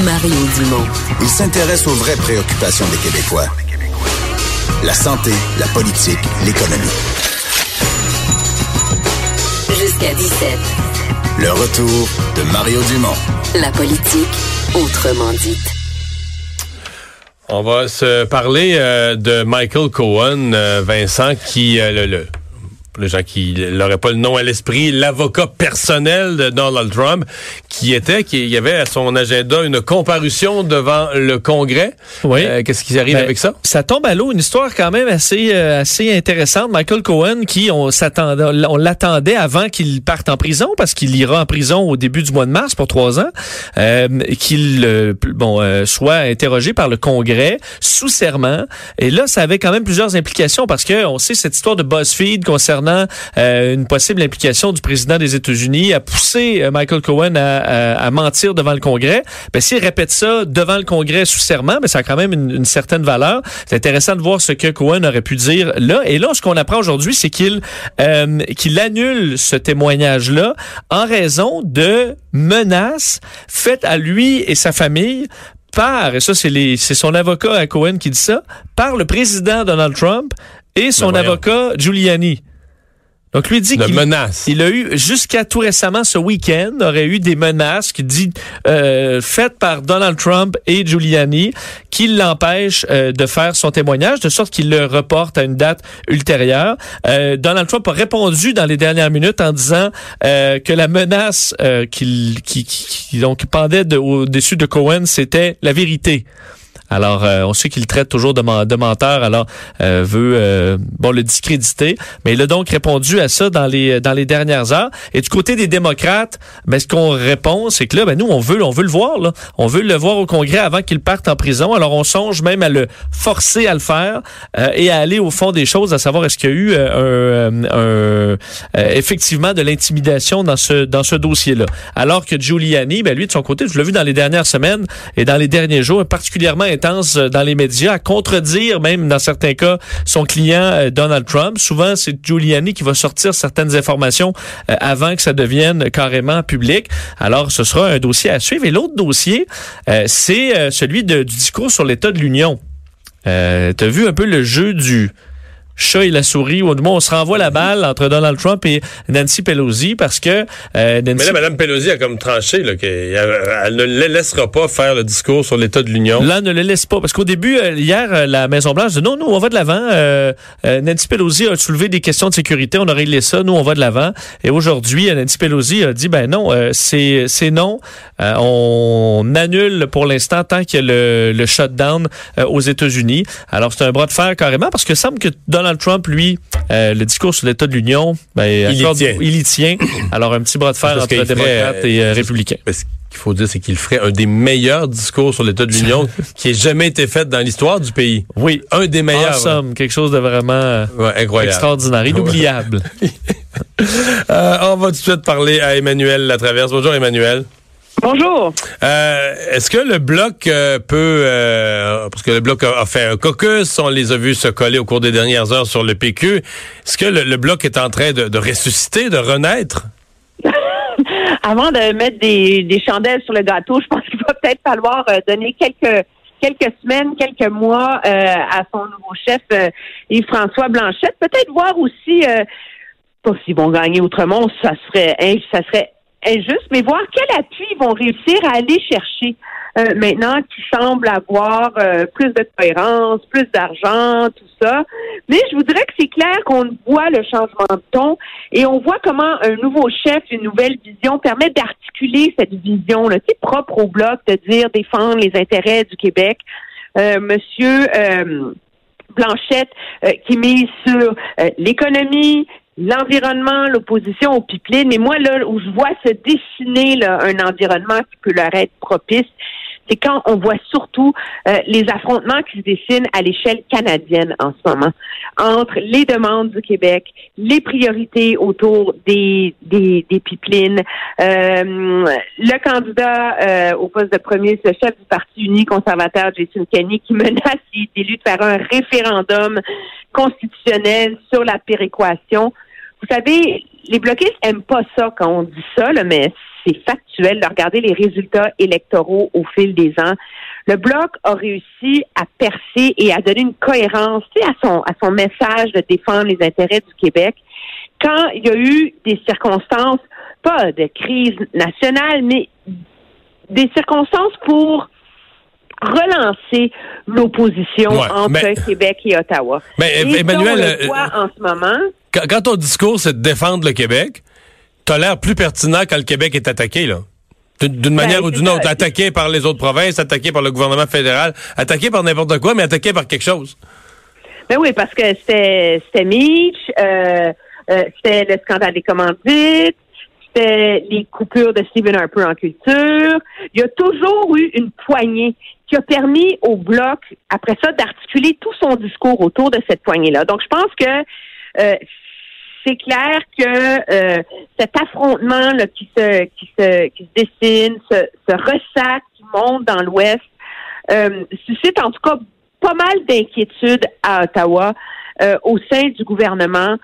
Mario Dumont. Il s'intéresse aux vraies préoccupations des Québécois. La santé, la politique, l'économie. Jusqu'à 17. Le retour de Mario Dumont. La politique, autrement dite. On va se parler euh, de Michael Cohen, euh, Vincent, qui euh, le, le pour les gens qui n'auraient pas le nom à l'esprit, l'avocat personnel de Donald Trump, qui était, qui y avait à son agenda une comparution devant le Congrès. Oui. Euh, Qu'est-ce qui arrive Ben, avec ça? Ça tombe à l'eau, une histoire quand même assez euh, assez intéressante. Michael Cohen, qui on s'attendait, on l'attendait avant qu'il parte en prison parce qu'il ira en prison au début du mois de mars pour trois ans, euh, qu'il bon soit interrogé par le Congrès sous serment. Et là, ça avait quand même plusieurs implications parce que on sait cette histoire de BuzzFeed concernant euh, une possible implication du président des États-Unis à pousser euh, Michael Cohen à, à- à mentir devant le Congrès. Ben, s'il répète ça devant le Congrès sous serment, ben, ça a quand même une, une certaine valeur. C'est intéressant de voir ce que Cohen aurait pu dire là. Et là, ce qu'on apprend aujourd'hui, c'est qu'il euh, qu'il annule ce témoignage-là en raison de menaces faites à lui et sa famille par, et ça c'est les- c'est son avocat à Cohen qui dit ça, par le président Donald Trump et son Ben avocat Giuliani. Donc lui dit qu'il menace. il a eu jusqu'à tout récemment ce week-end aurait eu des menaces qui dit euh, faites par Donald Trump et Giuliani qui l'empêchent euh, de faire son témoignage de sorte qu'il le reporte à une date ultérieure. Euh, Donald Trump a répondu dans les dernières minutes en disant euh, que la menace euh, qu'il qui, qui, qui donc pendait de- au-dessus de Cohen c'était la vérité. Alors, euh, on sait qu'il traite toujours de, men- de menteur, alors euh, veut euh, bon le discréditer. Mais il a donc répondu à ça dans les dans les dernières heures. Et du côté des démocrates, ben, ce qu'on répond, c'est que là, ben, nous, on veut on veut le voir. Là. On veut le voir au Congrès avant qu'il parte en prison. Alors, on songe même à le forcer à le faire euh, et à aller au fond des choses, à savoir est-ce qu'il y a eu un, effectivement de l'intimidation dans ce dans ce dossier-là. Alors que Giuliani, ben lui de son côté, je l'ai vu dans les dernières semaines et dans les derniers jours, particulièrement euh, dans les médias, à contredire même dans certains cas son client euh, Donald Trump. Souvent, c'est Giuliani qui va sortir certaines informations euh, avant que ça devienne carrément public. Alors, ce sera un dossier à suivre. Et l'autre dossier, c'est celui du discours sur l'état de l'Union. T'as vu un peu le jeu du chat et la souris, ou du moins on se renvoie la balle entre Donald Trump et Nancy Pelosi parce que euh, Nancy Mais là, Mme Pelosi a comme tranché là, qu'elle elle ne le laissera pas faire le discours sur l'état de l'Union. Là, ne le laisse pas. Parce qu'au début, euh, hier, euh, la Maison-Blanche dit non, nous, on va de l'avant. Euh, euh, Nancy Pelosi a soulevé des questions de sécurité. On a réglé ça. Nous, on va de l'avant. Et aujourd'hui, euh, Nancy Pelosi a dit, ben non, euh, c'est c'est non. Euh, on annule pour l'instant tant qu'il y a le, le shutdown euh, aux États-Unis. Alors, c'est un bras de fer carrément parce que semble que Donald Trump, lui, euh, le discours sur l'état de l'Union, ben, Il y tient. il y tient. Alors, un petit bras de fer Parce entre ferait, démocrates euh, et euh, républicains. Mais ce qu'il faut dire, c'est qu'il ferait un des meilleurs discours sur l'état de l'Union qui ait jamais été fait dans l'histoire du pays. Oui. Un des En meilleurs. somme, quelque chose de vraiment euh, Ouais, extraordinaire, inoubliable. Euh, on va tout de suite parler à Emmanuel Latraverse. Bonjour Emmanuel. Bonjour. Euh, Est-ce que le bloc euh, peut, euh, parce que le bloc a, a fait un caucus, on les a vus se coller au cours des dernières heures sur le PQ. Est-ce que le, le bloc est en train de, de ressusciter, de renaître? Avant de mettre des, des chandelles sur le gâteau, je pense qu'il va peut-être falloir euh, donner quelques quelques semaines, quelques mois euh, à son nouveau chef euh, Yves-François Blanchette. Peut-être voir aussi, euh, pas s'ils vont gagner autrement, ça serait in- ça serait injuste, mais voir quel appui ils vont réussir à aller chercher. euh, maintenant qui semble avoir euh, plus de cohérence, plus d'argent, tout ça. Mais je voudrais que c'est clair qu'on voit le changement de ton et on voit comment un nouveau chef, une nouvelle vision permet d'articuler cette vision là, tu sais, propre au bloc, de dire défendre les intérêts du Québec. Euh, monsieur euh, Blanchette euh, qui mise sur euh, l'économie, l'environnement, l'opposition au pipeline. Mais moi, là, où je vois se dessiner là, un environnement qui peut leur être propice, c'est quand on voit surtout euh, les affrontements qui se dessinent à l'échelle canadienne en ce moment entre les demandes du Québec, les priorités autour des des, des pipelines, euh, le candidat euh, au poste de premier, ce chef du Parti uni conservateur Jason Kenney qui menace, s'il est élu, de faire un référendum constitutionnel sur la péréquation. Vous savez, les bloquistes aiment pas ça quand on dit ça, là, mais c'est factuel de regarder les résultats électoraux au fil des ans. Le Bloc a réussi à percer et à donner une cohérence à son, à son message de défendre les intérêts du Québec quand il y a eu des circonstances, pas de crise nationale, mais des circonstances pour relancer l'opposition entre Québec et Ottawa. Mais Emmanuel, le voit en ce moment. Quand, quand ton discours c'est de défendre le Québec, t'as l'air plus pertinent quand le Québec est attaqué, là. D'une manière ben, ou d'une autre, attaqué par les autres provinces, attaqué par le gouvernement fédéral, attaqué par n'importe quoi, mais attaqué par quelque chose. Ben oui, parce que c'était Mitch, euh, euh, c'était le scandale des commandites, c'était les coupures de Stephen Harper en culture. Il y a toujours eu une poignée qui a permis au bloc, après ça, d'articuler tout son discours autour de cette poignée-là. Donc, je pense que euh, c'est clair que euh, cet affrontement là, qui se qui se qui se dessine, ce, ressac qui monte dans l'Ouest, euh, suscite en tout cas pas mal d'inquiétudes à Ottawa. Euh, au sein du gouvernement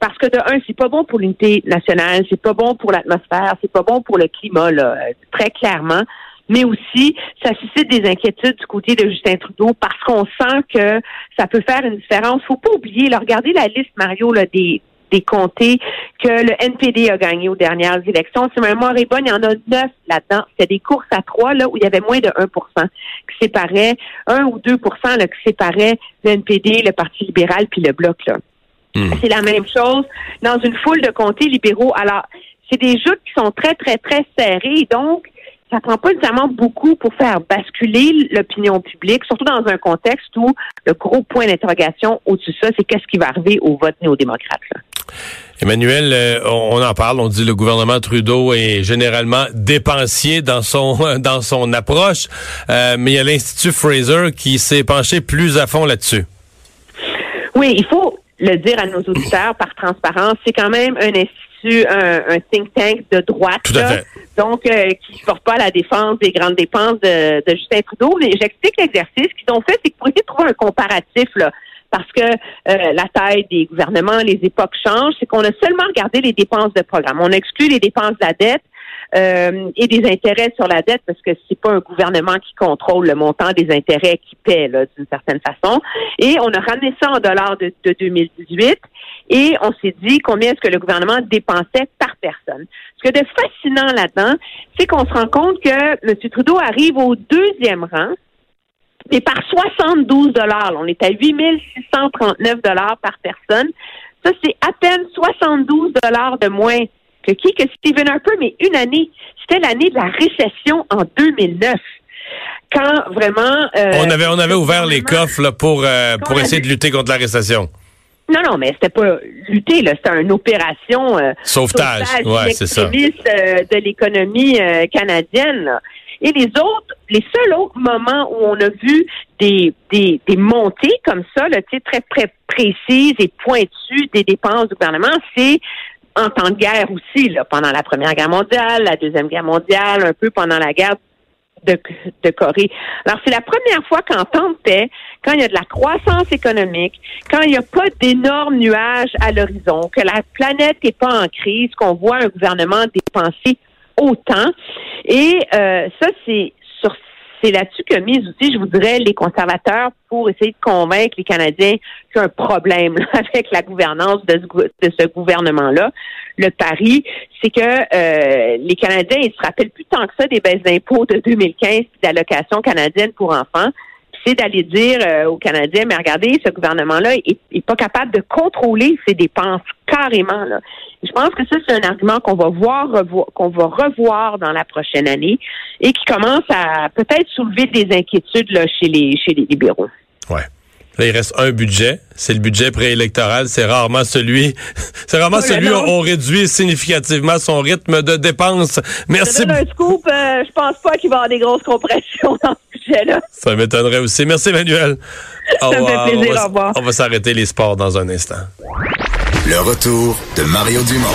parce que de un c'est pas bon pour l'unité nationale c'est pas bon pour l'atmosphère c'est pas bon pour le climat là très clairement mais aussi ça suscite des inquiétudes du côté de Justin Trudeau parce qu'on sent que ça peut faire une différence. Faut pas oublier, là, regardez la liste, Mario, là, des, des comtés que le NPD a gagné aux dernières élections. Si ma mémoire est bonne, il y en a neuf là-dedans. C'était des courses à trois là où il y avait moins de 1% qui séparait, 1 ou 2% là, qui séparait le NPD, le Parti libéral puis le Bloc. Là. Hmm. C'est la même chose dans une foule de comtés libéraux. Alors, c'est des joutes qui sont très, très, très serrées. Donc, ça prend pas nécessairement beaucoup pour faire basculer l'opinion publique, surtout dans un contexte où le gros point d'interrogation au-dessus de ça, c'est qu'est-ce qui va arriver au vote néo-démocrate. Emmanuel, euh, on en parle, on dit le gouvernement Trudeau est généralement dépensier dans son dans son approche, euh, mais il y a l'Institut Fraser qui s'est penché plus à fond là-dessus. Oui, il faut le dire à nos auditeurs par transparence, c'est quand même un institut, un, think tank de droite, donc euh, qui ne porte pas la défense des grandes dépenses de, de Justin Trudeau. Mais j'explique l'exercice qu'ils ont fait, c'est qu'ils pourraient trouver un comparatif là parce que euh, la taille des gouvernements, les époques changent, c'est qu'on a seulement regardé les dépenses de programme. On exclut les dépenses de la dette euh, et des intérêts sur la dette parce que c'est pas un gouvernement qui contrôle le montant des intérêts qui paie d'une certaine façon. Et on a ramené ça en dollars de, de 2018 et on s'est dit combien est-ce que le gouvernement dépensait par personne. Ce que de fascinant là-dedans, c'est qu'on se rend compte que M. Trudeau arrive au deuxième rang mais par 72 dollars. On est à 8639 dollars par personne. Ça, c'est à peine 72 dollars de moins que qui? Que Stephen Harper, mais une année. C'était l'année de la récession en 2009 quand vraiment euh, on avait on avait ouvert les coffres là, pour euh, pour essayer de lutter contre la récession. Non, non, mais c'était pas lutter, là, c'était une opération euh, sauvetage, ouais, c'est ça. de l'économie canadienne. Et les autres, les seuls autres moments où on a vu des, des, des montées comme ça, là, très, très précises et pointues des dépenses du gouvernement, c'est en temps de guerre aussi, là, pendant la Première Guerre mondiale, la Deuxième Guerre mondiale, un peu pendant la guerre de, de Corée. Alors, c'est la première fois qu'en temps de paix, quand il y a de la croissance économique, quand il n'y a pas d'énormes nuages à l'horizon, que la planète n'est pas en crise, qu'on voit un gouvernement dépenser autant. Et euh, ça, c'est c'est là-dessus que mise aussi, je voudrais, les conservateurs pour essayer de convaincre les Canadiens qu'il y a un problème avec la gouvernance de ce, de ce gouvernement-là. Le pari, c'est que euh, les Canadiens, ils se rappellent plus tant que ça des baisses d'impôts de 2015 et d'allocations canadiennes pour enfants c'est d'aller dire euh, aux Canadiens, mais regardez, ce gouvernement-là est, pas capable de contrôler ses dépenses carrément. Là. Je pense que ça, c'est un argument qu'on va voir, qu'on va revoir dans la prochaine année et qui commence à peut-être soulever des inquiétudes là, chez les chez les libéraux. Ouais. Là, il reste un budget. C'est le budget préélectoral. C'est rarement celui, c'est rarement Oui, celui où on réduit significativement son rythme de dépenses. Je Merci. te donne un scoop, euh, je pense pas qu'il va y avoir des grosses compressions dans sujet-là. Ça m'étonnerait aussi. Merci, Emmanuel. Au me fait plaisir. On va, Au revoir. on va s'arrêter les sports dans un instant. Le retour de Mario Dumont.